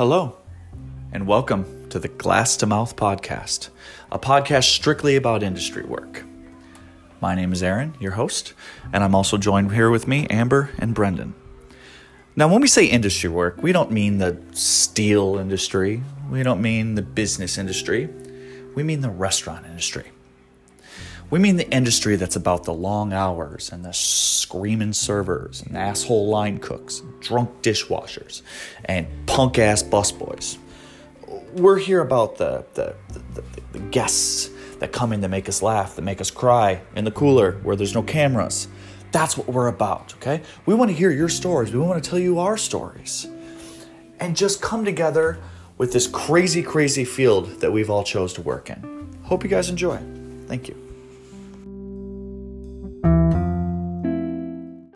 Hello, and welcome to the Glass to Mouth podcast, a podcast strictly about industry work. My name is Aaron, your host, and I'm also joined here with me, Amber and Brendan. Now, when we say industry work, we don't mean the steel industry, we don't mean the business industry, we mean the restaurant industry. We mean the industry that's about the long hours and the screaming servers and asshole line cooks, and drunk dishwashers, and punk ass busboys. We're here about the, the, the, the, guests that come in to make us laugh, that make us cry in the cooler where there's no cameras. That's what we're about, okay? We want to hear your stories. We want to tell you our stories. And just come together with this crazy, crazy field that we've all chose to work in. Hope you guys enjoy. Thank you thank you